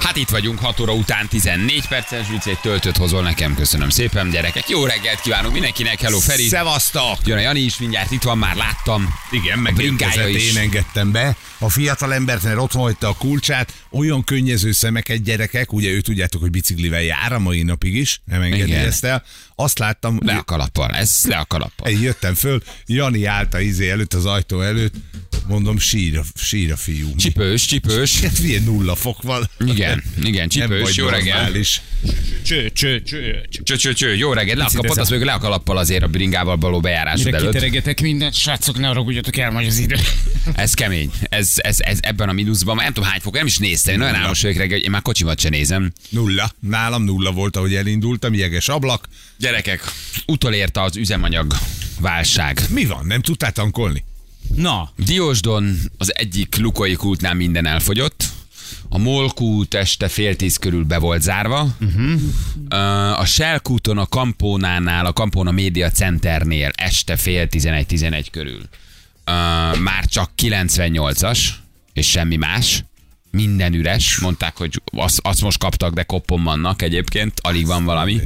Hát itt vagyunk, 6 óra után 14 perces vicc, töltött hozol nekem, köszönöm szépen, gyerekek. Jó reggelt kívánunk mindenkinek, hello Feri. Szevasztok! Jön a Jani is mindjárt itt van, már láttam. Igen, meg én engedtem be. A fiatal embert, mert otthon hagyta a kulcsát, olyan könnyező szemeket gyerekek, ugye ő tudjátok, hogy biciklivel jár a mai napig is, nem engedi ezt el. Azt láttam, Le a kalappal, ez le a kalappal. Egy jöttem föl, Jani állt a izé előtt, az ajtó előtt, mondom, sír, a- sír a fiú. Csipős, csipős. Hát milyen nulla fok van. Igen, igen, Nem csipős, jó reggel. normális. Cső, cső, cső. Cső, cső, cső, jó reggel, le a kapott, az még le a kalappal azért a bringával való bejárásod Mire előtt. kiteregetek mindent, srácok, ne haragudjatok el majd az idő. Ez kemény. Ez, ez, ez ebben a mínuszban, nem tudom hány fok, nem is néztem. Én olyan álmos vagyok reggel, hogy én már kocsimat sem nézem. Nulla. Nálam nulla volt, ahogy elindultam, jeges ablak. Gyerekek, utolérte az üzemanyag válság. Mi van, nem tudtál tankolni? Na, Diósdon az egyik Lukai kútnál minden elfogyott. A Molkút este fél tíz körül be volt zárva. Uh-huh. A Shell kúton a Kampónánál, a Kampóna Média Centernél este fél tizenegy, tizenegy körül. Uh, már csak 98-as, és semmi más. Minden üres. Mondták, hogy azt, azt most kaptak, de koppon vannak egyébként. Alig van valami.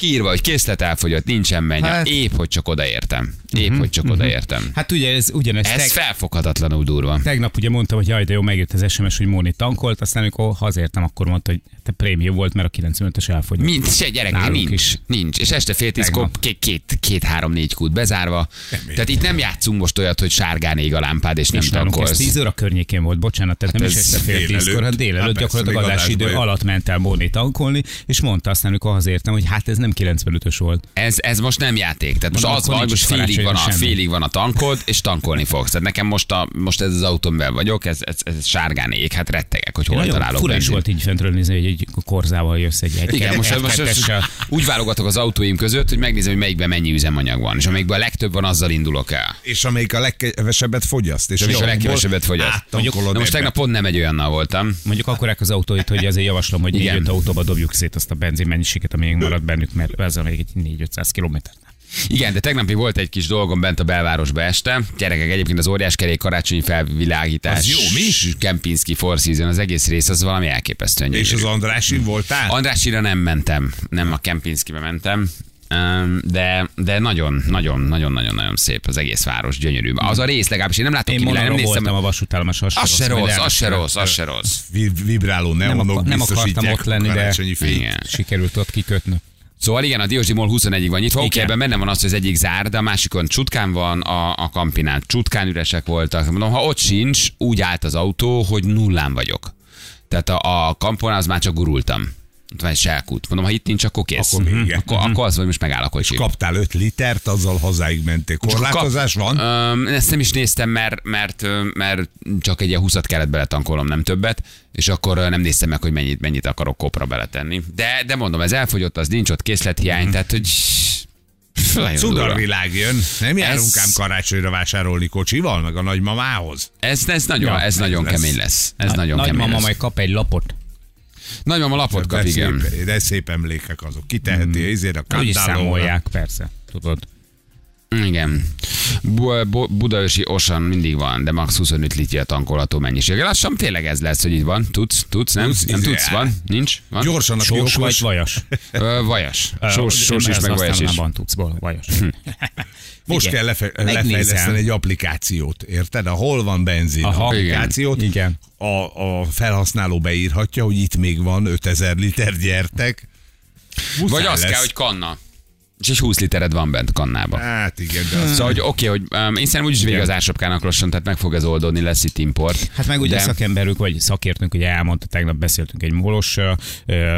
Kiírva, hogy készlet elfogyott, nincsen menny. Hát... Épp, hogy csak odaértem. Épp, hogy csak odaértem. hát ugye ez ugyanez. Ez teg- felfoghatatlanul durva. Tegnap ugye mondtam, hogy jaj, de jó, megjött az SMS, hogy Móni tankolt, aztán amikor hazértem, akkor mondta, hogy prémium volt, mert a 95-ös elfogyott. Mint se gyerek, nincs, is. nincs. És este fél tízkor két, két, két, három, négy kút bezárva. Tehát itt nem játszunk most olyat, hogy sárgán ég a lámpád, és nem És ez tankolsz. 10 óra környékén volt, bocsánat, tehát nem Hát is ez este fél tízkor, hanem délelőtt Hát gyakorlatilag adásidő alatt ment el Móni tankolni, és mondta aztán, amikor hazértem, hogy hát ez nem 95-ös volt. Ez, ez most nem játék. Tehát most az van, hogy most félig van, a, félig van a tankod, és tankolni fogsz. Tehát nekem most, a, most ez az autómban vagyok, ez, ez, ez sárgán ég, hát rettegek, hogy hol találok fura is volt így fentről nézni, hogy egy korzával jössz egy, egy Igen, most, egy most, most úgy válogatok az autóim között, hogy megnézem, hogy melyikben mennyi üzemanyag van. És amelyikben a legtöbb van, azzal indulok el. És amelyik a legkevesebbet fogyaszt. És És a legkevesebbet fogyaszt. áttankolod Na most tegnap pont nem egy olyannal voltam. Mondjuk akkorák az autóit, hogy azért javaslom, hogy négy-öt autóba dobjuk szét azt a benzin mennyiséget, ami még marad bennük, mert ez még egy 4-500 kilométer. Igen, de tegnap még volt egy kis dolgom bent a belvárosba este. Gyerekek, egyébként az óriás kerék karácsonyi felvilágítás. Az jó, mi? Kempinski Four Season, az egész rész, az valami elképesztően És gyönyörű. az Andrásin voltál? Andrásira nem mentem, nem a Kempinskibe mentem. De, de nagyon, nagyon, nagyon, nagyon, nagyon szép az egész város, gyönyörű. Az a rész legalábbis én nem látok Én ki, nem néztem. voltam a vasútállomás, az, Az se rossz, az se rossz, az se rossz. Vi- Vibráló neonok akar- nem akartam ott lenni, de-. Sikerült ott kikötni. Szóval igen, a Diósdi Mall 21-ig van nyitva, oké, Igen. ebben benne van az, hogy az egyik zár, de a másikon csutkán van, a, a kampinál csutkán üresek voltak. Mondom, ha ott sincs, úgy állt az autó, hogy nullán vagyok. Tehát a, a kampon az már csak gurultam. Ott van egy selkút. Mondom, ha itt nincs, akkor kész. Akkor vége. Akkor, akkor az, hogy most megáll a kocsi. Kaptál 5 litert, azzal hazáig mentél. Korlátozás van? Öm, ezt nem is néztem, mert, mert, mert csak egy ilyen 20 kellett beletankolnom, nem többet, és akkor nem néztem meg, hogy mennyit, mennyit akarok kopra beletenni. De, de mondom, ez elfogyott, az nincs ott készlethiány, tehát hogy... Cudarvilág jön. Nem járunk Ez- ám karácsonyra vásárolni kocsival, meg a nagymamához. Ez, ez nagyon, Ja, ez nagyon lesz. kemény lesz. Ez nagyon kemény lesz. majd kap egy lapot. Nagymama lapot kap, igen. szép, de szép emlékek azok. Kiteheti mm. ezért a Úgy is kantálóra. számolják, persze. Tudod. Igen. Bu- Bu- Budaörsi Osan mindig van, de max 25 liter tankolható mennyiség. Lassan tényleg ez lesz, hogy itt van. Tudsz, tudsz, nem? Tudsz, nem tudsz, van? Nincs? Van? Gyorsan, aki Sós vagy vajas? Ö, vajas. Sós, sós is, meg vajas is. nem van tudsz, vajas. most Igen. kell lefe- lefejleszteni egy applikációt, érted? A hol van benzin Aha. applikációt. Igen. A, a felhasználó beírhatja, hogy itt még van 5000 liter gyertek. Muszáj Vagy az lesz. kell, hogy kanna. És egy 20 litered van bent kannában. Hát igen, de az Szóval, hogy oké, hogy um, én szerintem úgyis vége az ársapkának lassan, tehát meg fog ez oldódni, lesz itt import. Hát meg ugye De- szakemberük, vagy szakértőnk ugye elmondta, tegnap beszéltünk egy molos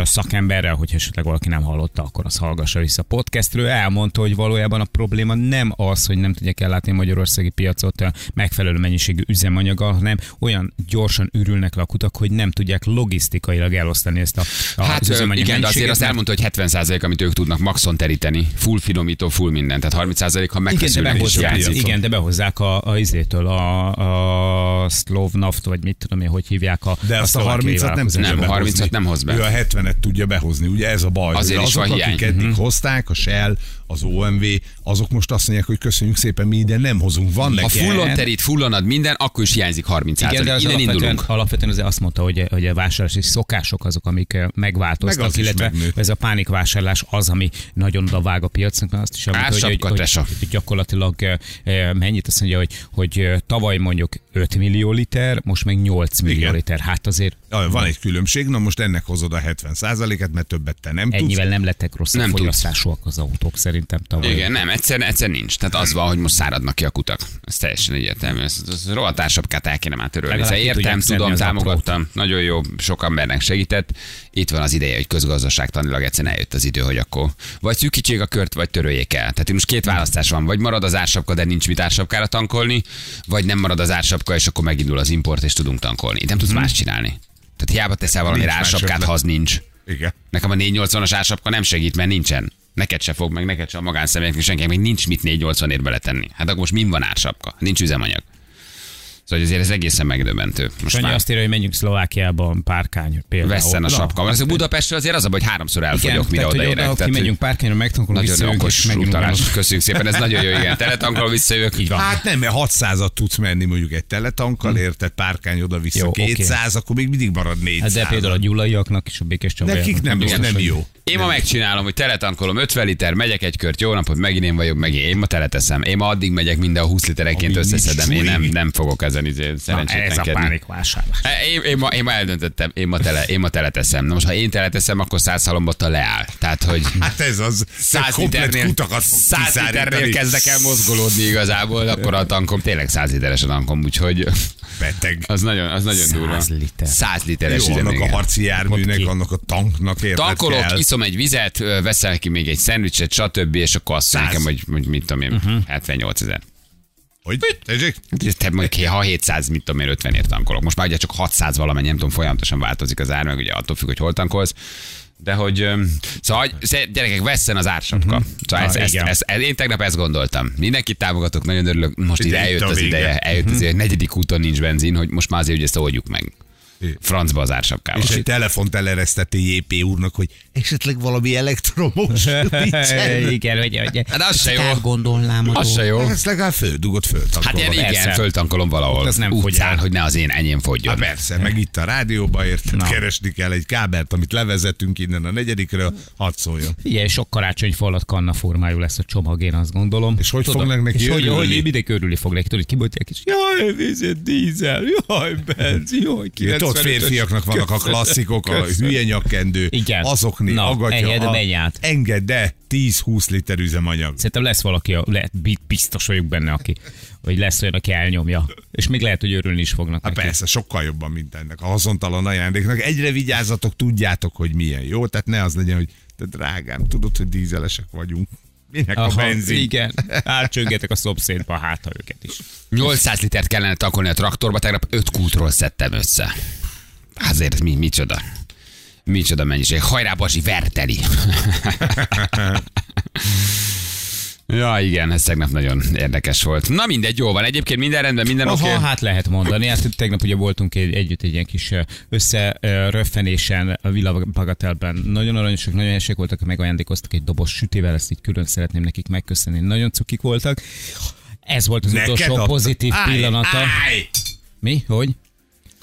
szakemberrel, hogy esetleg valaki nem hallotta, akkor az hallgassa vissza a podcastről. Elmondta, hogy valójában a probléma nem az, hogy nem tudják ellátni a magyarországi piacot ö, megfelelő mennyiségű üzemanyaggal, hanem olyan gyorsan ürülnek le a kutak, hogy nem tudják logisztikailag elosztani ezt a, a Hát az igen, de azért azt elmondta, hogy 70% amit ők tudnak maxon teríteni, full finomító, full minden, tehát 30% ha Igen, de behozzák, igen, de behozzák a, a izétől, a, a Slovnaft, vagy mit tudom én, hogy hívják a De azt a szlovákiai 30-at nem tudja Nem, a behozni. 30-at nem hoz be. Ő a 70-et tudja behozni, ugye ez a baj. Azért is azok, van hiány. akik eddig hozták, a Shell, az OMV, azok most azt mondják, hogy köszönjük szépen, mi ide nem hozunk. Van Ha neki. fullon terít, fullonad minden, akkor is hiányzik 30 Igen, de az Innen alapvetően, indulunk. alapvetően azért azt mondta, hogy, hogy a vásárlási szokások azok, amik eh, Meg megváltoztak, az is illetve ez a pánikvásárlás az, ami nagyon oda vág a piacnak, mert azt is elmondta, hogy, hogy, hogy, gyakorlatilag eh, eh, mennyit azt mondja, hogy, hogy tavaly mondjuk 5 millió liter, most meg 8 millió Igen. liter. Hát azért Ah, Van egy különbség, na most ennek hozod a 70%-et, mert többet te nem tudsz. ennyivel nem lettek rosszabb Nem tudsz. fogyasztásúak az autók szerintem tavaly. Igen, nem, egyszer, egyszer nincs. Tehát az van, hogy most száradnak ki a kutak. Ez teljesen egyértelmű. Ez, ez rohadt ársapkát el kéne már törölni. Szóval értem, tudom, támogattam. Nagyon jó, sok embernek segített. Itt van az ideje, hogy közgazdaságtanilag egyszerűen eljött az idő, hogy akkor vagy szűkítsék a kört, vagy töröljék el. Tehát most két választás van. Vagy marad az ársapka, de nincs mit ársapkára tankolni, vagy nem marad az ársapka, és akkor megindul az import, és tudunk tankolni. Itt nem tudsz más csinálni. Tehát hiába teszel valami ársapkát, ha az nincs. Igen. Nekem a 480-as ársapka nem segít, mert nincsen. Neked se fog, meg neked se a magánszemélyeknek senkinek, még nincs mit 480 ért beletenni. Hát akkor most min van ársapka? Nincs üzemanyag. Szóval azért ez egészen megdöbbentő. Most Sanyi már azt írja, hogy menjünk Szlovákiába párkány például. vesszen a sapka. Mert a Budapestről azért az hogy háromszor elfogyok, mire tehát, hogy odaérek. oda, Tehát, kimegyünk párkányra, megtankolunk, nagyon okos megint utalás. Köszönjük szépen, ez nagyon jó, igen. Teletankol visszajövök. Így van. Hát nem, mert 600-at tudsz menni mondjuk egy teletankkal, érted, párkány oda-vissza Jó, oké. 200, akkor még mindig marad 400. Hát de például a gyulaiaknak és a békés. Nekik nem, biztos, nem jó. Én ma megcsinálom, hogy teletankolom 50 liter, megyek egy kört, jó napot, megint én vagyok, meg én ma teleteszem. Én ma addig megyek minden 20 literenként összeszedem. Én nem, nem fogok ezen izé, Na, ez a szerencsétlenkedni. pánikvásárlás. Én, én, ma, én ma eldöntöttem, én ma, tele, én ma teleteszem. Na most, ha én teleteszem, akkor 100 halombattal leáll. Tehát, hogy Hát ez az, 100 komplet liternél, kutakat fog 100 kiszárítani. liternél kezdek el mozgolódni igazából, akkor a tankom tényleg 100 literes a tankom, úgyhogy Beteg. az nagyon, az nagyon 100 durva. liter. 100 literes Jó, annak a harci járműnek, ki. annak a tanknak érted Tankolok, kell. iszom egy vizet, ö, veszel ki még egy szendvicset, stb. És akkor azt mondja Száz. nekem, hogy, hogy mit tudom én, Mhm. 78 ezer. Hogy? Tessék? Te mondjuk, ha 700, mit tudom én, 50 ért tankolok. Most már ugye csak 600 valamennyi, nem tudom, folyamatosan változik az ár, meg ugye attól függ, hogy hol tankolsz. De hogy, szóval, gyerekek, vesszen az ársapka. Mhm. Szóval ez, Ah, ez, igen. ez, ez, én tegnap ezt gondoltam. Mindenkit támogatok, nagyon örülök. Most ide eljött az vége. ideje, eljött az ideje, hogy negyedik úton nincs benzin, hogy most már azért, hogy ezt oldjuk meg francba az ársapkával. És egy telefont elereszteti JP úrnak, hogy esetleg valami elektromos Igen, hogy, hogy hát az se jó. gondolnám. Az se jó. Ez legalább földugott föltankolom. Hát én igen, föltankolom valahol. Ez nem utcán, hogy ne az én enyém fogjon. Hát persze, meg itt a rádióba érted, Na. keresni kell egy kábelt, amit levezetünk innen a negyedikre, hadd szóljon. Igen, sok karácsony falat kanna formájú lesz a csomag, én azt gondolom. És hogy Tudom, fognak neki és örülni? Hogy, hogy mindenki örülni fog neki, tudod, kibotják, és jaj, nézd, dízel, jaj, benz, jaj, 90 ott férfiaknak vannak a klasszikok, a hülye nyakkendő, Igen. azokni, Na, agatya. Engedd, a... menj át. Engedd, de 10-20 liter üzemanyag. Szerintem lesz valaki, a, le, biztos vagyok benne, aki, vagy lesz olyan, aki elnyomja. És még lehet, hogy örülni is fognak. Hát neki. persze, sokkal jobban, mint ennek a hazontalan ajándéknak. Egyre vigyázzatok, tudjátok, hogy milyen jó. Tehát ne az legyen, hogy te drágám, tudod, hogy dízelesek vagyunk. Minek Aha, a benzin? Igen, átcsöngetek a szomszédba, hát ha őket is. 800 litert kellene takolni a traktorba, tegnap 5 kultról szedtem össze. Azért mi, micsoda. Micsoda mennyiség. Hajrá, Bazsi, verteli. ja, igen, ez tegnap nagyon érdekes volt. Na mindegy, jó van. Egyébként minden rendben, minden oké. Okay. hát lehet mondani. Hát tegnap ugye voltunk egy, együtt egy ilyen kis összeröffenésen a Villa Bagatelben. Nagyon aranyosak, nagyon esek voltak, megajándékoztak egy doboz sütével, ezt így külön szeretném nekik megköszönni. Nagyon cukik voltak. Ez volt az Neked utolsó adta? pozitív Állj, pillanata. állj! Mi? Hogy?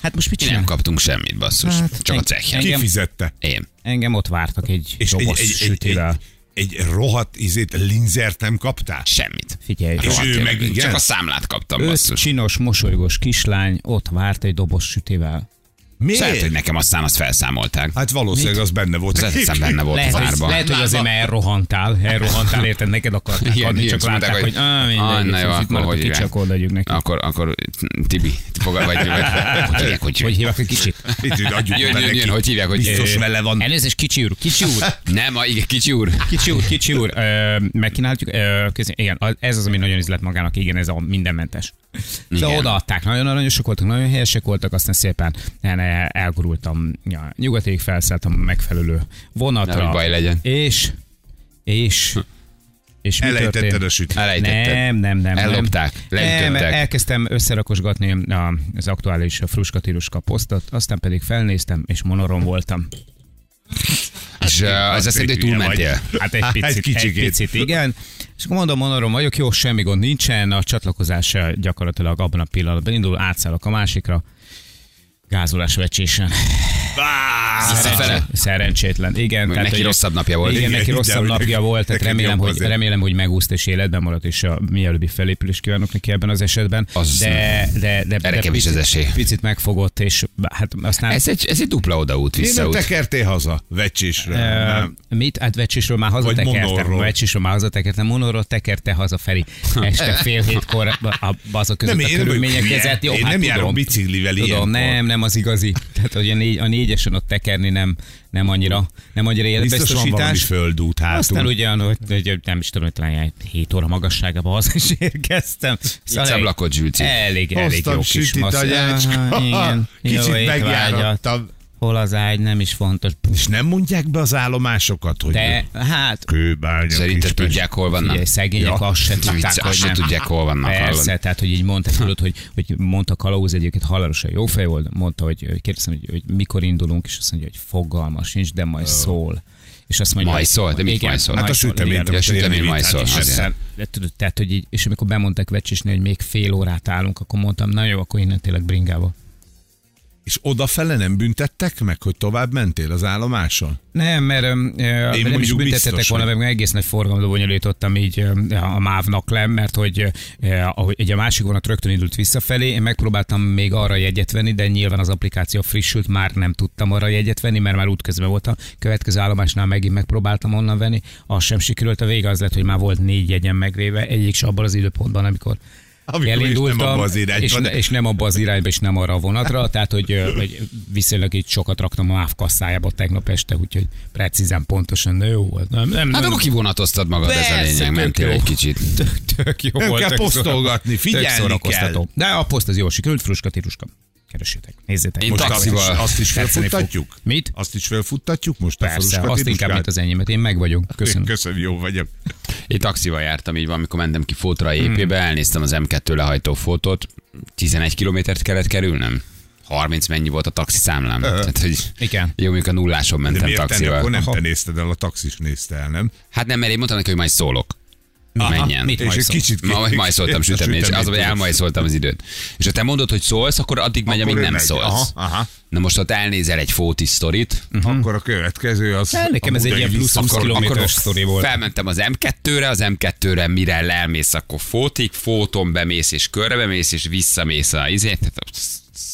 Hát most mit Mi nem csinál? kaptunk semmit, basszus. Hát, Csak a en- cechjen. Ki engem- fizette? Én. Engem ott vártak egy És egy, doboz egy, egy, egy, sütével. egy, egy rohadt izét, linzert nem kaptál? Semmit. Figyelj, És Rohadt ő meg igen? Csak a számlát kaptam, öt basszus. csinos, mosolygós kislány ott várt egy doboz sütével. Miért? Lehet, hogy nekem aztán azt felszámolták. Hát valószínűleg az benne volt. Az hiszem benne volt Lehet, az hogy, árban. lehet, hogy azért, mert elrohantál, elrohantál, érted, neked akarták Igen, adni, csak látták, hogy, hogy- ah, mindegy, Ah, na jó, akkor hogy kicsi, akkor odaadjuk neki. Akkor, akkor Tibi, fogad vagy, vagy hogy hívják, hogy Hogy hívják a kicsit? Itt adjuk Jön, jön, jön, hogy hívják, hogy Biztos vele van. Elnézést, kicsi úr, kicsi úr, Nem, igen, kicsi úr. kicsi úr, kicsi úr, közé- igen, ez az, ami nagyon üzlet magának, igen, ez a mindenmentes. Szóval Igen. odaadták, nagyon aranyosak voltak, nagyon helyesek voltak, aztán szépen el- elgurultam, ja, nyugatig felszálltam a megfelelő vonatra. Nehogy baj legyen. És, és, és mi Elejtetted történt? a. Elejtetted. Nem, nem, nem. Ellopták, nem. Nem, elkezdtem összerakosgatni az aktuális fruska-tiruska posztot, aztán pedig felnéztem, és monoron voltam. És uh, az azt jelenti, hogy túlmentél. Hát egy picit, egy, kicsikét. picit igen. És akkor mondom, monoron vagyok, jó, semmi gond nincsen, a csatlakozás eh, gyakorlatilag abban a pillanatban indul, átszállok a másikra, gázolás vecsésen. Visszafele. Szerencsétlen, igen. Neki hogy- rosszabb napja volt. Igen, Igen, neki rosszabb napja neki- volt, tehát neki remélem hogy, azért. remélem, hogy megúszt és életben maradt, és a mielőbbi felépülést kívánok neki ebben az esetben. Az- de, de, de, Erre de kevés az esély. Picit megfogott, és hát aztán... Ez egy, ez egy dupla odaút, visszaút. tekertél haza vecsésre. Nem. mit? Hát vecsésről már hazatekertem. monorról. Vecsésről már hazatekertem. Monorról tekerte haza Feri. Este fél hétkor a, azok között Nem, a körülmények között. Jó, Én hát nem tudom. járok biciklivel Tudom, ilyenkor. nem, nem az igazi. Tehát, hogy a, négy, a négyesen ott tekerni nem, nem annyira, nem annyira életbiztosítás. földút hátul. Aztán ugyan, hogy, hogy nem is tudom, hogy talán 7 óra magasságában haza is érkeztem. Szóval Itt lakott Zsülci. Elég, elég Hoztam jó kis. Ah, Igen. Kicsit megjárattam. Hol az ágy, nem is fontos. És nem mondják be az állomásokat, hogy De hát kőbánya. Szerinted tudják, hol vannak? Ugye, szegények Ja. azt sem tudták, Vicce, hogy azt sem nem. tudják, hol vannak. Persze, hallod? tehát, hogy így mondta, tudod, hogy, hogy mondta Kalauz egyébként halálosan jó fej volt, mondta, hogy, hogy kérdeztem, hogy, hogy, mikor indulunk, és azt mondja, hogy fogalmas nincs, de majd szól. És azt mondja, Majd szól? De mit majd szól? Hát a. Ja, amit sütemény én majd szól, tudod, tehát, hogy így, és amikor bemondták vecsésnél, hogy még fél órát állunk, akkor mondtam, na jó, akkor innen tényleg bringába. És odafele nem büntettek meg, hogy tovább mentél az állomáson? Nem, mert ö, nem is mondjuk büntetettek biztos, volna, meg egész nagy forgalomba bonyolítottam így ö, a mávnak le, mert hogy ö, ahogy ugye a másik vonat rögtön indult visszafelé, én megpróbáltam még arra jegyet venni, de nyilván az applikáció frissült, már nem tudtam arra jegyet venni, mert már útközben voltam. Következő állomásnál megint megpróbáltam onnan venni, az sem sikerült. A vége az lett, hogy már volt négy jegyem megvéve, egyik se abban az időpontban, amikor Amikor is nem abba az irányba, és, de- és nem abba az irányba, és nem arra a vonatra, tehát hogy, hogy viszonylag így sokat raktam a MÁV kasszájába tegnap este, úgyhogy precízen, pontosan, de jó volt. Nem, nem, Hát nem, akkor kivonatoztad magad, ez a Persze, lényeg, mentél jó. egy kicsit. tök, tök jó Nem volt. kell posztolgatni, figyelni kell. De a poszt az jó sikerült, fruska, tiruska. Keressétek, nézzétek. Én Most taxival. azt is, felfuttatjuk? Mit? Azt is felfuttatjuk most a Persze, faluska azt inkább, mint az enyémet. Én meg vagyok. Köszönöm. Köszönöm, jó vagyok. Én taxival jártam így van, amikor mentem ki fotra épébe, elnéztem az M2 lehajtó fotót, 11 kilométert kellett kerülnem. 30 mennyi volt a taxi számlám. Tehát, hogy Igen. jó, mondjuk a nulláson De mentem miért tenni, taxival. akkor nem Aha. te nézted el, a taxis nézte el, nem? Hát nem, mert én mondtam neki, hogy majd szólok. Menjen. mit És egy kicsit Ma majd majszoltam süteményt, az, hogy elmajszoltam az időt. És ha te mondod, hogy szólsz, akkor addig megy, amíg nem megy. szólsz. Aha, aha. Na most ott elnézel egy fóti sztorit, Akkor a következő az... Hát nekem ez egy ilyen plusz vissza- 20 akkor, kilométeres sztori volt. felmentem az M2-re, az M2-re mire lemész, akkor fótig, fóton bemész, és körbe bemész, és visszamész a izét. Tehát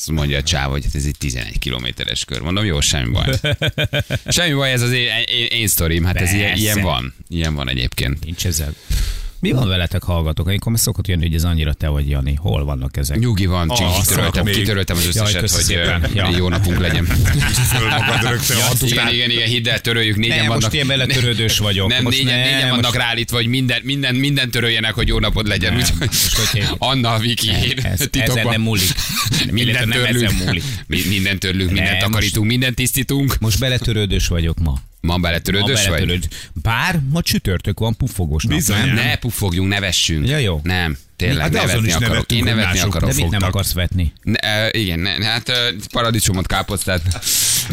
azt mondja a csáv, hogy hát ez egy 11 kilométeres kör. Mondom, jó, semmi baj. semmi baj, ez az én, én, én sztorim, hát ez ilyen, Persze. ilyen van. Ilyen van egyébként. Nincs ezzel. Mi van veletek, hallgatók? Amikor már szokott jönni, hogy ez annyira te vagy, Jani. Hol vannak ezek? Nyugi van, csak Ah, kitöröltem, kitöröltem az összeset, köszi hogy Ja. jó napunk legyen. Ja, igen, igen, igen, hidd el, töröljük, négyen Nem, vannak. most én beletörődős vagyok. Nem, Most négyen, nem, négyen most- vannak ráállítva, hogy minden, minden, minden töröljenek, hogy jó napod legyen. Nem, most hívják? Anna, Viki, én Ez, ezen nem múlik. Minden törlünk, minden törlünk, mindent Nem, takarítunk, mindent tisztítunk. Most beletörődős vagyok ma. Ma beletörődös vagy? Bár ma csütörtök van, puffogós nap. Bizony. nem? Ne pufogjunk, ne vessünk. Ja, jó. Nem, tényleg, Hát de azon nevetni is akarok. Én nevetni akarok. De mit nem akarsz vetni? Ne, uh, igen, ne, hát uh, paradicsomot, káposztát.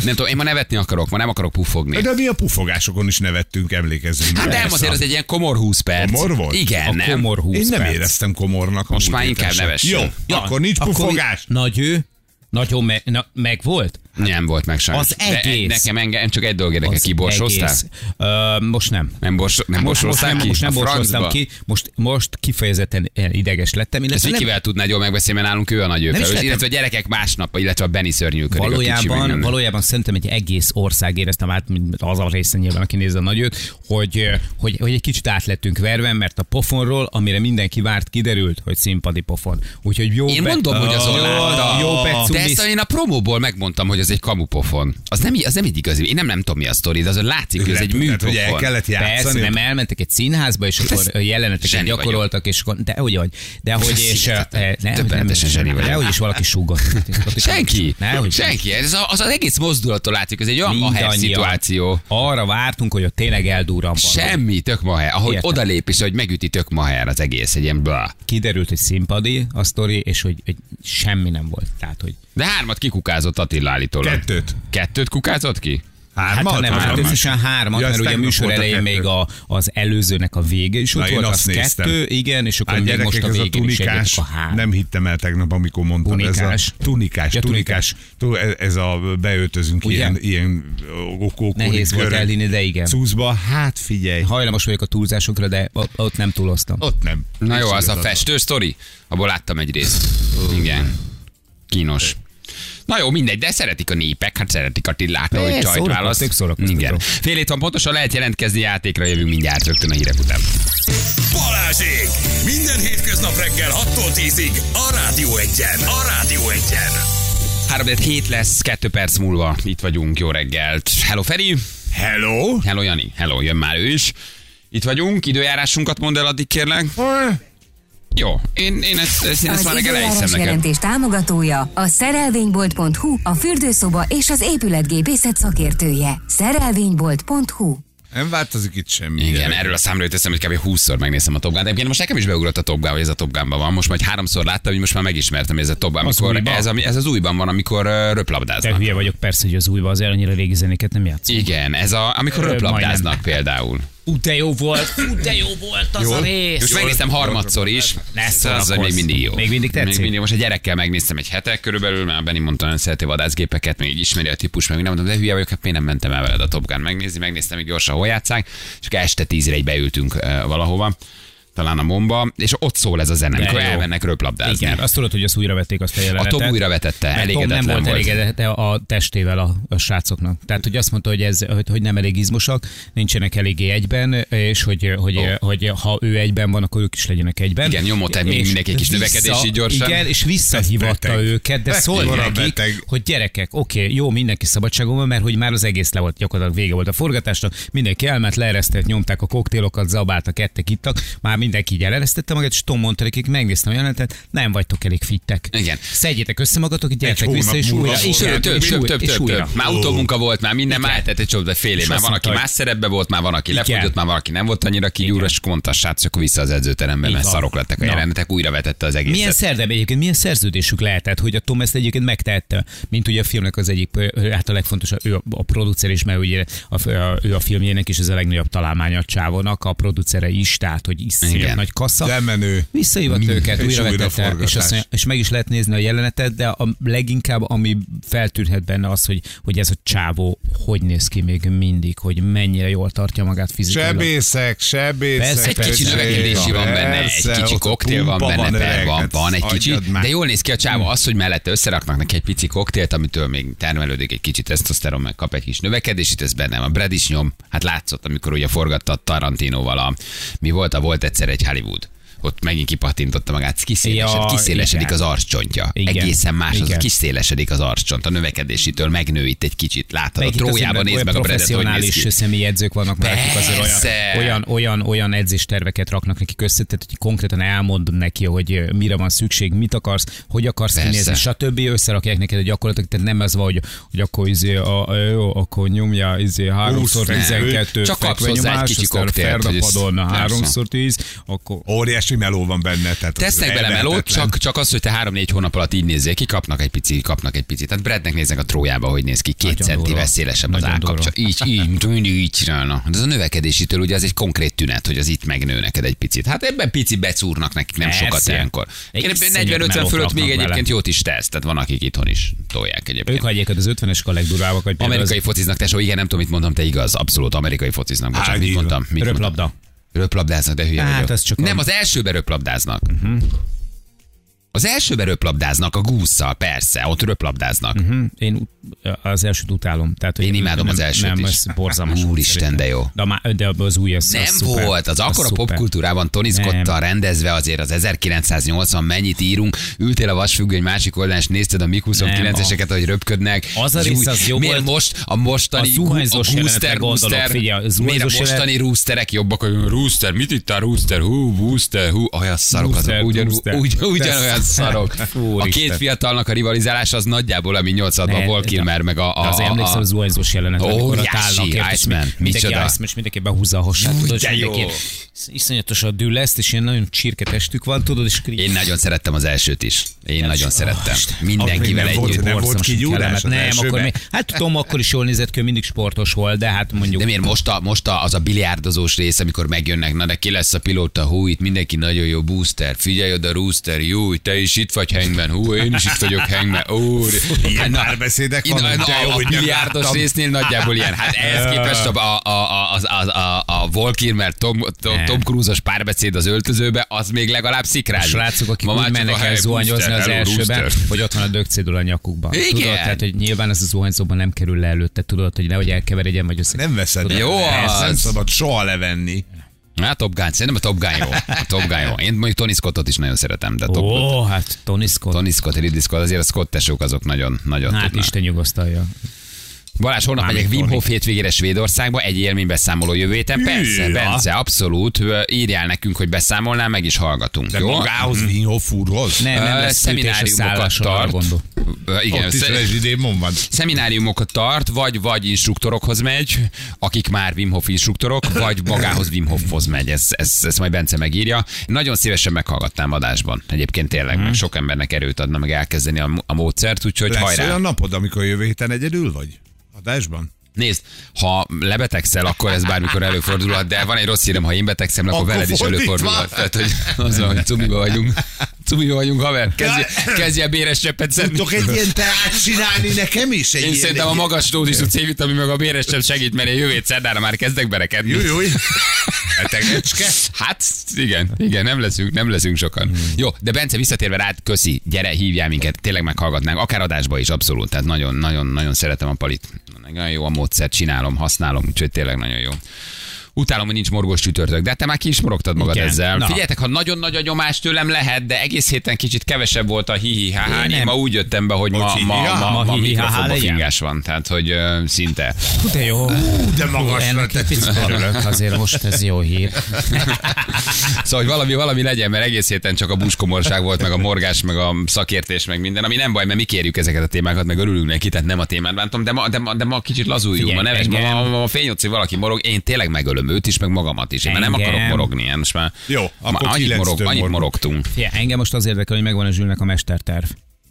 Nem tudom, én ma nevetni akarok, ma nem akarok pufogni. De mi a pufogásokon is nevettünk, emlékezzünk. Hát nem, azért az egy ilyen komor 20 perc. Komor volt? Igen, A nem. komor 20 Én nem perc. éreztem komornak. Most a már inkább nevessünk. Jó, akkor nincs Akkor pufogás. Nagy ő, nagyon me, na, meg volt? Nem volt meg sajnos. Az De egész. nekem engem csak egy dolog érdekel, Az ki borsoztál? egész. Ö, most nem. Nem, bors, nem Most, most nem, ki? most nem A borsoztam ki, most, most kifejezetten ideges lettem. Ezt illetve nem- Vikivel tudnád jól megbeszélni, mert nálunk ő a nagy őfelelős, illetve a gyerekek másnap, illetve a Benny szörnyűködik, a Valójában, nem. valójában szerintem egy egész ország éreztem át, az a része nyilván, aki nézze a nagyot, hogy, hogy, hogy egy kicsit át lettünk verve, mert a pofonról, amire mindenki várt, kiderült, hogy színpadi pofon. Úgyhogy jó Én mondom, hogy azon jó, jó De ezt én a promóból megmondtam, hogy az egy kamupofon. Az nem, az nem egy igazi. Én nem, nem tudom mi a sztori, de azon látszik, hogy ez egy Tehát, műpofon. kellett Persze, játszani. nem elmentek egy színházba, és akkor jeleneteket gyakoroltak, és akkor, de hogy vagy, de hogy, és eh, Döbbenetesen zseni vagy. de hogy is valaki súgott. Senki, senki. Ez az, az egész mozdulattól látszik, ez egy olyan maher szituáció. Arra vártunk, hogy ott tényleg eldurran. Semmi, tök maher. Ahogy odalép, és hogy megüti, tök maher az egész. Egy ilyen. Kiderült, hogy színpadi a sztori, és hogy semmi nem volt. Tehát, hogy De hármat kikukázott Attila állítólag. Kettőt. Kettőt kukázott ki? Hát Hármat? ha nem, hát összesen hármat, Ja, mert ugye a műsor a elején kettő. még a, az előzőnek a vége is ott Na, volt, az néztem. kettő, igen, és akkor Hát még most a ez a végén is tunikás, egyet, a három. nem hittem el tegnap, amikor mondtad. Tunikás. Ez a tunikás, Ja, tunikás. Tu- ez- Ez a beöltözünk Ugye? ilyen, ilyen okókori Nehéz volt elhinni, de igen. Cuszba, hát figyelj. Hajlamos vagyok a túlzásokra, de ott, nem túloztam. Ott nem. Na jó, az a festő sztori, abból láttam egy részt. Igen. Kínos. Na jó, mindegy, de szeretik a népek, hát szeretik Attilát, hogy Persze, csajt választ. Igen. Fél hét van pontosan, lehet jelentkezni játékra, jövünk mindjárt rögtön a hírek után. Balázsék! Minden hétköznap reggel 6-tól 10-ig a Rádió Egyen. A Rádió Egyen. 3 hét lesz, 2 perc múlva itt vagyunk, jó reggelt. Hello Feri, Hello? hello Jani, hello, jön már ő is. Itt vagyunk, időjárásunkat mondd el addig kérlek. Jó, én, én ezt, ezt, én ezt Az már reggel elhiszem neked. jelentés támogatója a szerelvénybolt.hu, a fürdőszoba és az épületgépészet szakértője. Szerelvénybolt.hu Nem változik itt semmi. Igen, gyerekek. erről a számról teszem, hogy kb. 20-szor megnézem a Top Gun-t. Egyébként most nekem is beugrott a Top Gun, hogy ez a Top Gun-ban van. Most majd háromszor láttam, hogy most már megismertem, hogy ez a Top Gun. Amikor újban? ez, ami- ez, az újban van, amikor uh, Te röplabdáznak. hülye vagyok, persze, hogy az újba az annyira régi zenéket nem játszom. Igen, ez a, amikor Ö, röplabdáznak majdnem. például. Fú, de jó volt, fú, de jó volt az a rész. Most megnéztem harmadszor is. Ne az szórakozz. még mindig jó. Még mindig tetszik? Még mindig. Most a gyerekkel megnéztem egy hetek körülbelül, mert Benni mondta, hogy szereti vadászgépeket, még ismeri a típus, meg nem mondtam, de hülye vagyok, hát miért nem mentem el veled a Top Gun megnézni, megnéztem, még gyorsan hol játszák, és este tízre egy beültünk uh, valahova talán a momba, és ott szól ez a zene, amikor elmennek röplabdázni. Igen, azt tudod, hogy azt újra vették azt a A jelenetet. Tom újra vetette, Mert Tom elégedetlen nem volt, volt. elégedett a testével a, a srácoknak. Tehát, hogy azt mondta, hogy, ez, hogy, hogy nem elég izmosak, nincsenek eléggé egyben, és hogy, hogy, Ó. hogy ha ő egyben van, akkor ők is legyenek egyben. Igen, nyomott még És mindenki egy kis növekedési gyorsan. Igen, és visszahívatta beteg. őket, de szólt nekik, hogy gyerekek, oké, jó, mindenki szabadságon van, mert hogy már az egész le volt, gyakorlatilag vége volt a forgatásnak, mindenki elment, leeresztett, nyomták a koktélokat, zabáltak, ettek, ittak, már mindenki így eleresztette magát, és Tom mondta nekik, megnéztem a jelenetet, nem vagytok elég fittek. Igen. Szedjétek össze magatokat, gyertek hónap vissza, és újra. és Több, újra, több, és több, több, és több, újra. több. Már utómunka volt, már minden Igen. már eltett egy csomó, de fél év. És Már van, aki más szerepbe volt, már van, aki lefogyott, már van, aki nem volt annyira kigyúr, és mondta a srác, akkor vissza az edzőterembe, mert szarok lettek a jelenetek, újra vetette az egészet. Milyen szerdem egyébként, milyen szerződésük lehetett, hogy a Tom ezt egyébként megtehette, mint ugye a filmnek az egyik, hát a legfontosabb, ő a, producer is, mert ugye a, a, ő a filmjének is ez a legnagyobb találmánya a csávónak, a producere is, tehát hogy iszonyat Igen. nagy kassa. De menő. Visszahívott őket, újra vetette, és, azt mondja, és meg is lehet nézni a jelenetet, de a leginkább, ami feltűnhet benne az, hogy, hogy ez a csávó hogy néz ki még mindig, hogy mennyire jól tartja magát fizikailag. Sebészek, sebészek. Persze, Egy kicsi növekedési van benne, egy Persze, kicsi ott a koktél van benne, van, hát van egy kicsi, de jól néz ki a csávó, az, hogy mellette összeraknak neki egy pici koktélt, amitől még termelődik egy kicsit tesztoszteron, meg kap egy kis növekedés, itt ez benne van. Brad is nyom, hát látszott, amikor ugye forgatta a Tarantinoval a, mi volt, a volt egyszer egy Hollywood ott megint kipattintotta magát, kiszélesed, Ja, kiszélesedik igen. az arccsontja. Igen. Egészen más, az Igen. kiszélesedik az arccsont, a növekedésitől megnő itt egy kicsit. Látod, a itt azért trójában nézd meg a Bradet, hogy néz professzionális ki. személyedzők vannak akik azért olyan, olyan, olyan, olyan edzésterveket raknak neki össze, tehát hogy konkrétan elmondod neki, hogy mire van szükség, mit akarsz, hogy akarsz Persze. kinézni, stb. Összerakják neked egy gyakorlatot, tehát nem ez van, hogy, hogy akkor izé, a, a, jó, akkor nyomja izé 3x12 Csak kapsz hozzá egy kicsi koktélt, Ferdapadon Persze. 3x10, akkor Óriási óriási meló van benne. Tehát Tesznek bele melót, csak, csak az, hogy te három-négy hónap alatt így nézzél ki, kapnak egy pici, kapnak egy picit. Tehát Bradnek néznek a trójába, hogy néz ki, két centivel durva. szélesebb az állkapcsa. Így, így, így, így csinálna. De ez a növekedésitől ugye az egy konkrét tünet, hogy az itt megnő neked egy picit. Hát ebben pici becúrnak nekik nem Persze. sokat ilyenkor. Egy Én iszonyat 40-50 melót fölött még egyébként jót is tesz. Tehát van, akik itthon is tolják egyébként. Ők hagyják, az 50-esek a legdurvábbak, Amerikai az fociznak, tesó, igen, nem tudom, mit mondtam, te igaz, abszolút amerikai fociznak. Bocsánat, mit mondtam? Mit mondtam? Röplabdáznak, de hülye Hát, vagyok. az csak Nem, a- az elsőben röplabdáznak. Az elsőben röplabdáznak, a gússzal, persze, ott röplabdáznak. Hm, Én az elsőt utálom. Tehát, hogy Én imádom nem, az elsőt nem, is. ez borzalmas. Úristen, de jó. De, a má- de az új, az, Nem az szuper. volt, az akkora szuper. popkultúrában Tony Scottal Nem. rendezve azért az 1980 mennyit írunk, ültél a vasfüggöny másik oldalán, és nézted a MiG 29-eseket, ahogy röpködnek. Az a rész az jó Miért volt. most a mostani A zuhanyzós a Rooster, Rooster, figyelj, a miért a mostani roosterek jobbak, hogy rooster, mit itt a rooster, hú, booster, hú, olyan szarok Rooster, azok, ugyan, rooster. ugy, ugyanolyan szarok. Fú, A két fiatalnak a rivalizálás az nagyjából, ami 80-ban Ne, Vol Kilmer, meg a, a, azért a, emlékszem a, az zuhanyzós jelenetre, amikor ott Óriási, állnak, Iceman, micsoda. Iceman, és mindenki behúzza a hasát, de jó. mindenki iszonyatosan dől ezt, és ilyen nagyon csirke testük van, tudod, és Én nagyon szerettem az elsőt is. Én nagyon szerettem. Mindenkivel volt- együtt. nem volt kigyúrás Nem, akkor még, hát Tom akkor is jól nézett ki, mindig sportos volt, de hát mondjuk... De miért most, a, most a, az a biliárdozós rész, amikor megjönnek, na de ki lesz a pilóta, hú, itt mindenki nagyon jó booster, figyelj oda, rooster, jó, te is itt vagy hangben, hú, én is itt vagyok hangben, ó, Ilyen na, párbeszédek na, vannak, na, de jó, a, a láttam. résznél nagyjából ilyen. Hát ehhez képest a, a, a, a, a, a, a Vol Kilmer, Tom, Tom. Tom Cruise-os párbeszéd az öltözőbe, az még legalább A szikrázik. srácok, akik Ma úgy a mennek el zuhanyozni az elsőben, hogy ott van a dögcédul a nyakukban. Igen. Tudod, tehát, hogy nyilván ez a zuhanyzóban nem kerül le előtte, tudod, hogy nehogy elkeveredjen, vagy össze. Nem veszed. Jó nem az. szabad soha levenni. Hát Top Gun, szerintem a Top Gun jó. A Top Gun jó. Én mondjuk Tony Scottot is nagyon szeretem, de Top Ó, hát Tony Scott. Tony Scott, Ridley Scott, azért a Scott tesók azok nagyon, nagyon Hát tudnak. Isten nyugosztalja. Balázs, holnap Már megyek Wim. Hof hétvégére Svédországba, egy élménybeszámoló jövő héten. Persze. Bence, abszolút. Írjál nekünk, hogy beszámolnál, meg is hallgatunk. De jó? magához, Vinhoff úrhoz. Nem, nem lesz szemináriumokat tart. gondol. Igen, Ott is rezsidémon van. szemináriumokat tart, vagy, vagy instruktorokhoz megy, akik már Wim Hof instruktorok, vagy magához Wim Hofhoz megy. Ez, ez, ez majd Bence megírja. Nagyon szívesen meghallgatnám adásban. Egyébként tényleg, Mhm. meg sok embernek erőt adna meg elkezdeni a, a módszert, úgyhogy Lesz hajrá. olyan napod, amikor jövő héten egyedül vagy? Adásban? Nézd, ha lebetegszel, akkor ez bármikor előfordulhat, de van egy rossz hírem, ha én betegszem, akkor, Akkor veled is előfordulhat. Tehát, hogy az hogy cumiba vagyunk. Cumiba vagyunk, haver. Kezdje, kezdje béres cseppet szedni. Tudtok egy ilyen teát csinálni nekem is? Egy Én ilyen, szerintem a egy- magas dózisú C-vitamin meg a béres csepp segít, mert én jövő szerdára már kezdek berekedni. Jó, jó. Betegecske? Hát igen, igen, nem leszünk, nem leszünk sokan. Jó, de Bence visszatérve rád, köszi, gyere, hívjál minket, tényleg meghallgatnánk, akár adásba is, abszolút, tehát nagyon, nagyon, nagyon szeretem a palit. Nagyon jó a módszert, csinálom, használom, úgyhogy tényleg nagyon jó. Utálom, hogy nincs morgos csütörtök, de hát te már ki is morogtad magad Igen. ezzel. Na. Figyeljetek, ha nagyon nagy a nyomás tőlem lehet, de egész héten kicsit kevesebb volt a hihi ha Én Én nem. ma úgy jöttem be, hogy ma, ma, ma, ma Ma hihi-ha-ha mikrofonba legyen? fingás van, tehát hogy ö, szinte. Hú, de jó. De magasra örülök, azért most ez jó hír. Szóval hogy valami, valami legyen, mert egész héten csak a buskomorság volt, meg a morgás, meg a szakértés, meg minden, ami nem baj, mert mi kérjük ezeket a témákat, meg örülünk neki, tehát nem a témát bántom, de ma, de ma, de ma kicsit lazuljunk, Figyelj, ma neves, ma, ma, ma, ma fényocci valaki morog, én tényleg megölöm őt is, meg magamat is. Én már nem Engem- akarok morogni, én most már, Jó, már akkor annyit, morog, annyit morogtunk. Figyelj, engem most az érdekel, hogy megvan a Zsülnek a mesterterv.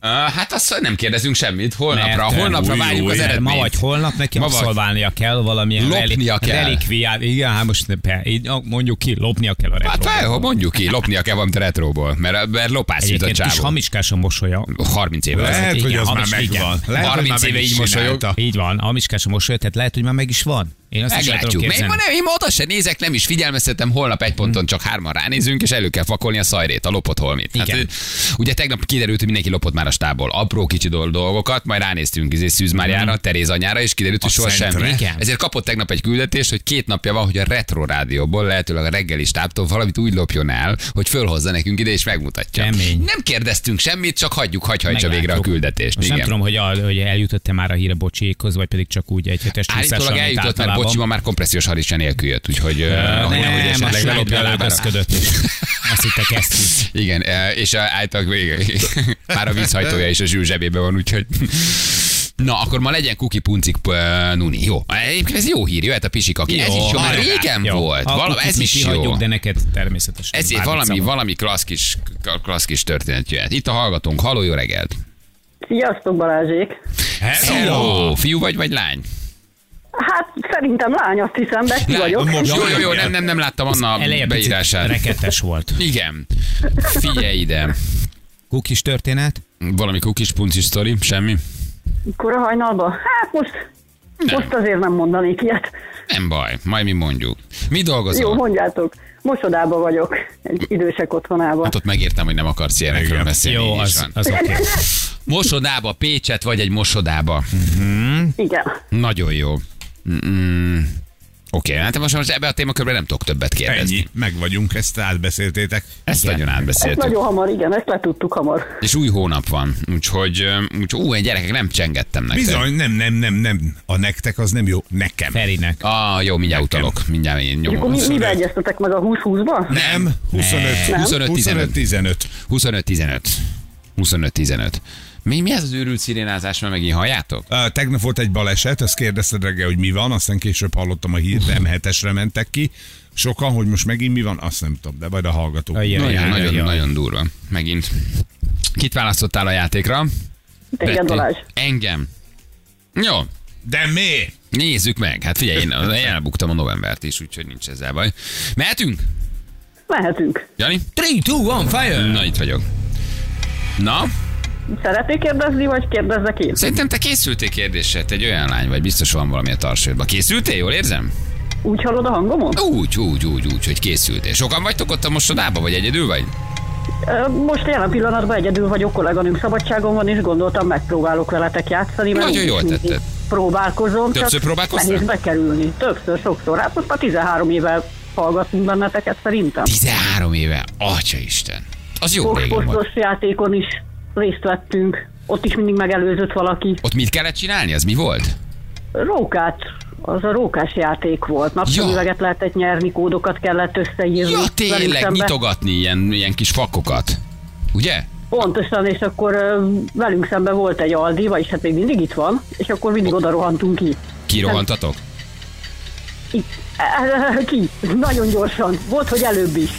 Uh, hát azt nem kérdezünk semmit, holnapra, Mert, holnapra új, várjuk új, az eredményt. Ma vagy holnap neki Ma vagy. abszolválnia kell valamilyen Lopnia kell. relikviát. Igen, hát most be, így, mondjuk ki, lopnia kell a Hát retróból. fel, mondjuk ki, lopnia kell valamit a retróból, mert, mert lopász jut a csávó. hamiskás a mosolya. 30 éve. Lehet, az. hogy Igen, az már megvan. Lehet, hogy 30 már éve így mosolyog. Így van, hamiskás a mosoly, tehát lehet, hogy már meg is van. Én azt is Meglátjuk. Még képzelni. ma nem, én oda se nézek, nem is figyelmeztetem, holnap egy ponton csak hárman ránézünk, és elő kell fakolni a szajrét, a lopott holmit. Hát, Igen. ugye tegnap kiderült, hogy mindenki lopott már a stából. Apró kicsi dol- dolgokat, majd ránéztünk izé Szűz Máriára, Teréz anyára, és kiderült, hogy soha semmi. Igen. Ezért kapott tegnap egy küldetést, hogy két napja van, hogy a retro rádióból, lehetőleg a reggeli stábtól valamit úgy lopjon el, hogy fölhozza nekünk ide és megmutatja. Kemény. Nem kérdeztünk semmit, csak hagyjuk, hagy hajtsa végre a küldetést. Most nem Igen. tudom, hogy, a, hogy eljutott-e már a híre bocsiékhoz, vagy pedig csak úgy egy hetes Állítólag eljutott, mert általában. Bocsi ma már kompressziós harisnya nélkül jött, úgyhogy ö, Nem, hogy nehogy nem, esetleg a lelopja a azt hitte kezdtük. Igen, és még, már a vízhajtója is a zsűr zsebében van, úgyhogy Na, akkor ma legyen kuki puncik uh, nuni. Jó. Egyébként ez jó hír, jöhet a pisik, aki. Ez is jó, mert régen Jó. volt. A kukit ez is jó. de neked természetesen. Ez valami, szabad. valami klassz kis, klassz kis történet jöhet. Itt a hallgatónk. Halló, jó reggelt. Sziasztok Balázsék! Hello. Fiú vagy, vagy lány? Hát szerintem lány, azt hiszem, de ki vagyok. most- Jó, jó, jó, nem, nem, nem láttam Anna beírását. rekettes volt. Igen. Figyelj ide. Kukis történet? Valami kukis puncis sztori? Semmi? Kora hajnalba? Hát most, Nem. most azért nem mondanék ilyet. Nem baj, majd mi mondjuk. Mi dolgozol? Jó, mondjátok. Mosodába vagyok, egy idősek otthonában. Hát ott megértem, hogy nem akarsz ilyenekről beszélni. Jó, az, az oké. Mosodába, Pécset vagy egy mosodába. Igen. Nagyon jó. Mm, Oké, hát most, most ebbe a témakörben nem tudok többet kérdezni. Ennyi, meg vagyunk, ezt átbeszéltétek. Ezt nagyon Ezt átbeszéltük. nagyon hamar, igen, ezt letudtuk hamar. És új hónap van, úgyhogy, úgyhogy ú, én gyerekek, nem csengettem nektek. Bizony, nem, nem, nem, nem. A nektek az nem jó, nekem. Ferinek. Ah, jó, mindjárt Nekem. utalok. Mindjárt én És akkor nyomom. mi, 25. mibe egyeztetek meg a 20-20-ba? Nem, 25, Nem. 25, 15. 25-15. 25-15. Mi, mi ez az őrült szirénázás, mert megint halljátok? Uh, tegnap volt egy baleset, azt kérdezted reggel, hogy mi van, aztán később hallottam a hírt, M7-esre mentek ki. Sokan, hogy most megint mi van, azt nem tudom, de majd a hallgatók. Ajaj. Nagyon, jaj, nagyon, jaj. nagyon durva. Megint. Kit választottál a játékra? Téged. Balázs. Engem. Jó, De mi? nézzük meg. Hát figyelj, én én elbuktam a novembert is, úgyhogy nincs ezzel baj. Mehetünk? Mehetünk. Jani? 3, 2, 1, fire! Na, itt vagyok. Na, Szeretnék kérdezni, vagy kérdezzek én? szerintem te készültél kérdésre, te egy olyan lány vagy, biztos van valami a tarsődben. Készültél, jól érzem? Úgy hallod a hangomon? Úgy, úgy, úgy, úgy, hogy készültél. Sokan vagytok ott a mosodában, vagy egyedül vagy? Most jelen pillanatban egyedül vagyok, kolléganőm szabadságon van, és gondoltam megpróbálok veletek játszani. mert Nagyon jól tetted. Próbálkozom. Többször csak próbálkoztál? Nehéz bekerülni. Többször, sokszor. Hát most már 13 éve hallgatunk benneteket szerintem. 13 éve, atya Isten. Az jó régen volt. Játékon is részt vettünk. Ott is mindig megelőzött valaki. Ott mit kellett csinálni? Az mi volt? Rókát, az a rókás játék volt. Napszemüveget lehetett nyerni, kódokat kellett összeírni. Ja, tényleg, nyitogatni ilyen, ilyen kis fakokat. Ugye? Pontosan, és akkor velünk szemben volt egy Aldi, vagyis hát még mindig itt van, és akkor mindig oda rohantunk ki. Kirohantatok? Ki? Nagyon gyorsan. Volt, hogy előbb is.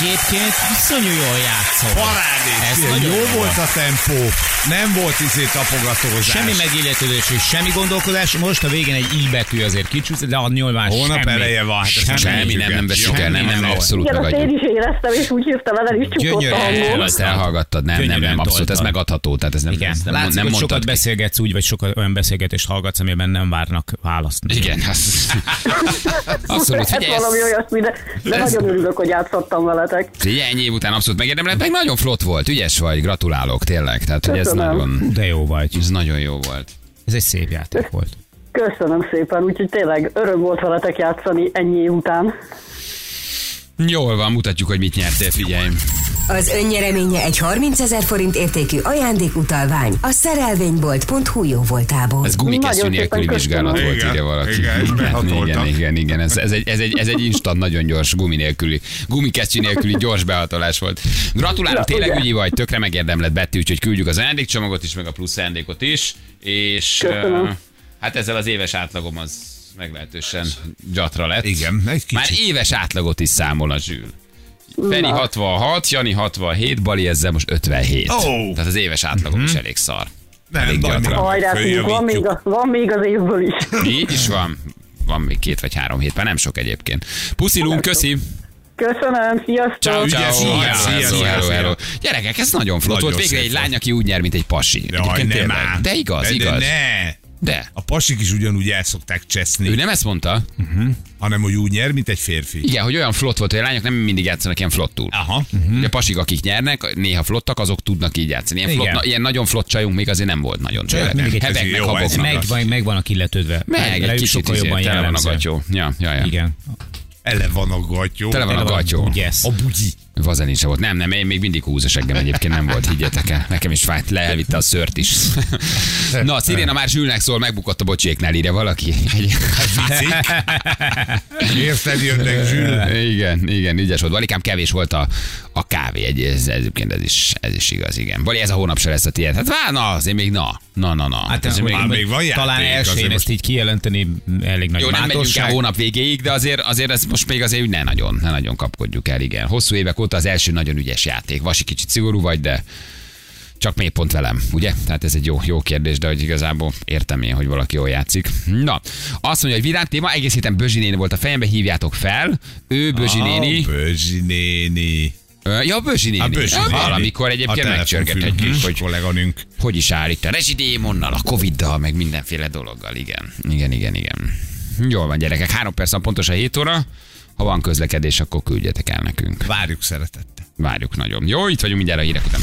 Egyébként iszonyú jól játszott. Parádés! Ez nagyon jó volt a tempó, nem volt izé tapogatózás. Semmi megilletődés és semmi gondolkodás. Most a végén egy I betű azért kicsúszott, de a nyilván Hónap semmi. eleje van, hát ezt Semmi, nem, nem veszük el, nem, nem, Semmi. abszolút Igen, azt én megadjuk. is éreztem, és úgy hívtam el, is csukott a Gyönyörű. hangom. Ezt elhallgattad, nem, nem, nem, abszolút, ez megadható, tehát ez nem, Igen, ez nem, Látszik, nem hogy sokat ki. beszélgetsz úgy, vagy sokat olyan beszélgetést hallgatsz, amiben nem várnak választ. Igen, az... abszolút, Hát figyelj, valami ez, olyasmi, de, de ez- nagyon örülök, hogy játszottam veletek. figyelj, ennyi év után abszolút megérdemled, meg nagyon flott volt, ügyes vagy, gratulálok, tényleg, tehát hogy ez Köszönöm. nagyon, De jó vagy. ez nagyon jó volt. Ez egy szép játék volt. Köszönöm szépen, úgyhogy tényleg öröm volt veletek játszani ennyi év után. Jól van, mutatjuk, hogy mit nyertél, figyelj. Az önnyereménye egy 30 ezer forint értékű ajándékutalvány a szerelvénybolt.hu jó voltából. Ez gumikesztyű nélküli vizsgálat volt, Igen, írja valaki. igen, behatoltam. igen, igen, igen, ez, ez, egy, ez, egy, ez egy instant, nagyon gyors gumi nélküli, gumikesztyű nélküli gyors behatolás volt. Gratulálok, Ja, tényleg ugye? ügyi vagy, tökre megérdemled Betty, úgyhogy küldjük az ajándékcsomagot is, meg a plusz ajándékot is, és Köszönöm. hát ezzel az éves átlagom az meglehetősen gyatra lett. Igen, egy kicsit. Már éves átlagot is számol a zsűl. Feri 66, Jani 67, Bali ezzel most 57. Ó. Tehát az éves átlagom is elég szar. Nem, elég gyatra. Hajrá, van még, a, van még az évből is. Így is van. Van még két vagy három hét, már nem sok egyébként. Puszilunk, köszi. Köszönöm, sziasztok! Ciao, ciao. Ügyes Hello, hello, hello, hello. Gyerekek, ez nagyon flott Nagyon volt. Végre egy lány, aki úgy nyer, mint egy pasi. Jaj, nem. De igaz, de, igaz. De ne. De. A pasik is ugyanúgy el szokták cseszni, Ő nem ezt mondta? hanem hogy úgy nyer, mint egy férfi. Igen, hogy olyan flott volt, hogy a lányok nem mindig játszanak ilyen flottul. Aha. Ugye a pasik, akik nyernek, néha flottak, azok tudnak így játszani. Ilyen, flott, Igen. na, ilyen nagyon flott csajunk még azért nem volt nagyon. Csajok mindig egy kicsit meg habognak. meg- Meg, meg, meg van a killetődve. Meg egy Rájuk kicsit sokkal izé, jobban tele van a gatyó. Ja, ja, ja. Igen. Ele van a gatyó. Tele van a gatyó. Yes. A bugyi. Vazelin se volt. Nem, nem, én még mindig húz a seggem egyébként nem volt, higgyetek el. Nekem is fájt, leelvitte a szört is. Na, a Sziréna már Zsülnek szól, megbukott a bocséknál, írja valaki. Érted, jönnek Zsül? igen, igen, ügyes volt. Valikám kevés volt a, a kávé, egy, ez, egyébként ez is, ez is igaz, igen. Vali, ez a hónap se lesz a tiéd. Hát vár, na, azért még na, na, na, na. Hát ez még, még van talán játék, elsőn azért ezt most- így kijelenteni elég nagy jó, nem megyünk el hónap végéig, de azért, azért ez most még azért ne nagyon, ne nagyon kapkodjuk el, igen. Hosszú évek óta az első nagyon ügyes játék. Vasi kicsit szigorú vagy, de csak még pont velem, ugye? Tehát ez egy jó, jó kérdés, de hogy igazából értem én, hogy valaki jól játszik. Na, azt mondja, hogy virág téma, egész héten Bözsi néni volt a fejembe, hívjátok fel. Ő Bözsi néni. Ah, Bözsi néni. Ja, Bözsi néni. A Bözsi Ja, néni. Valamikor egyébként megcsörgethetjük, telefonfülkés hogy kolléganünk. hogy is áll itt a rezsidémonnal, a Covid-dal, meg mindenféle dologgal. Igen, igen, igen, igen. Jól van, gyerekek, három perc van pontosan 7 óra. Ha van közlekedés, akkor küldjetek el nekünk. Várjuk szeretettel. Várjuk nagyon. Jó, itt vagyunk mindjárt a hírek után.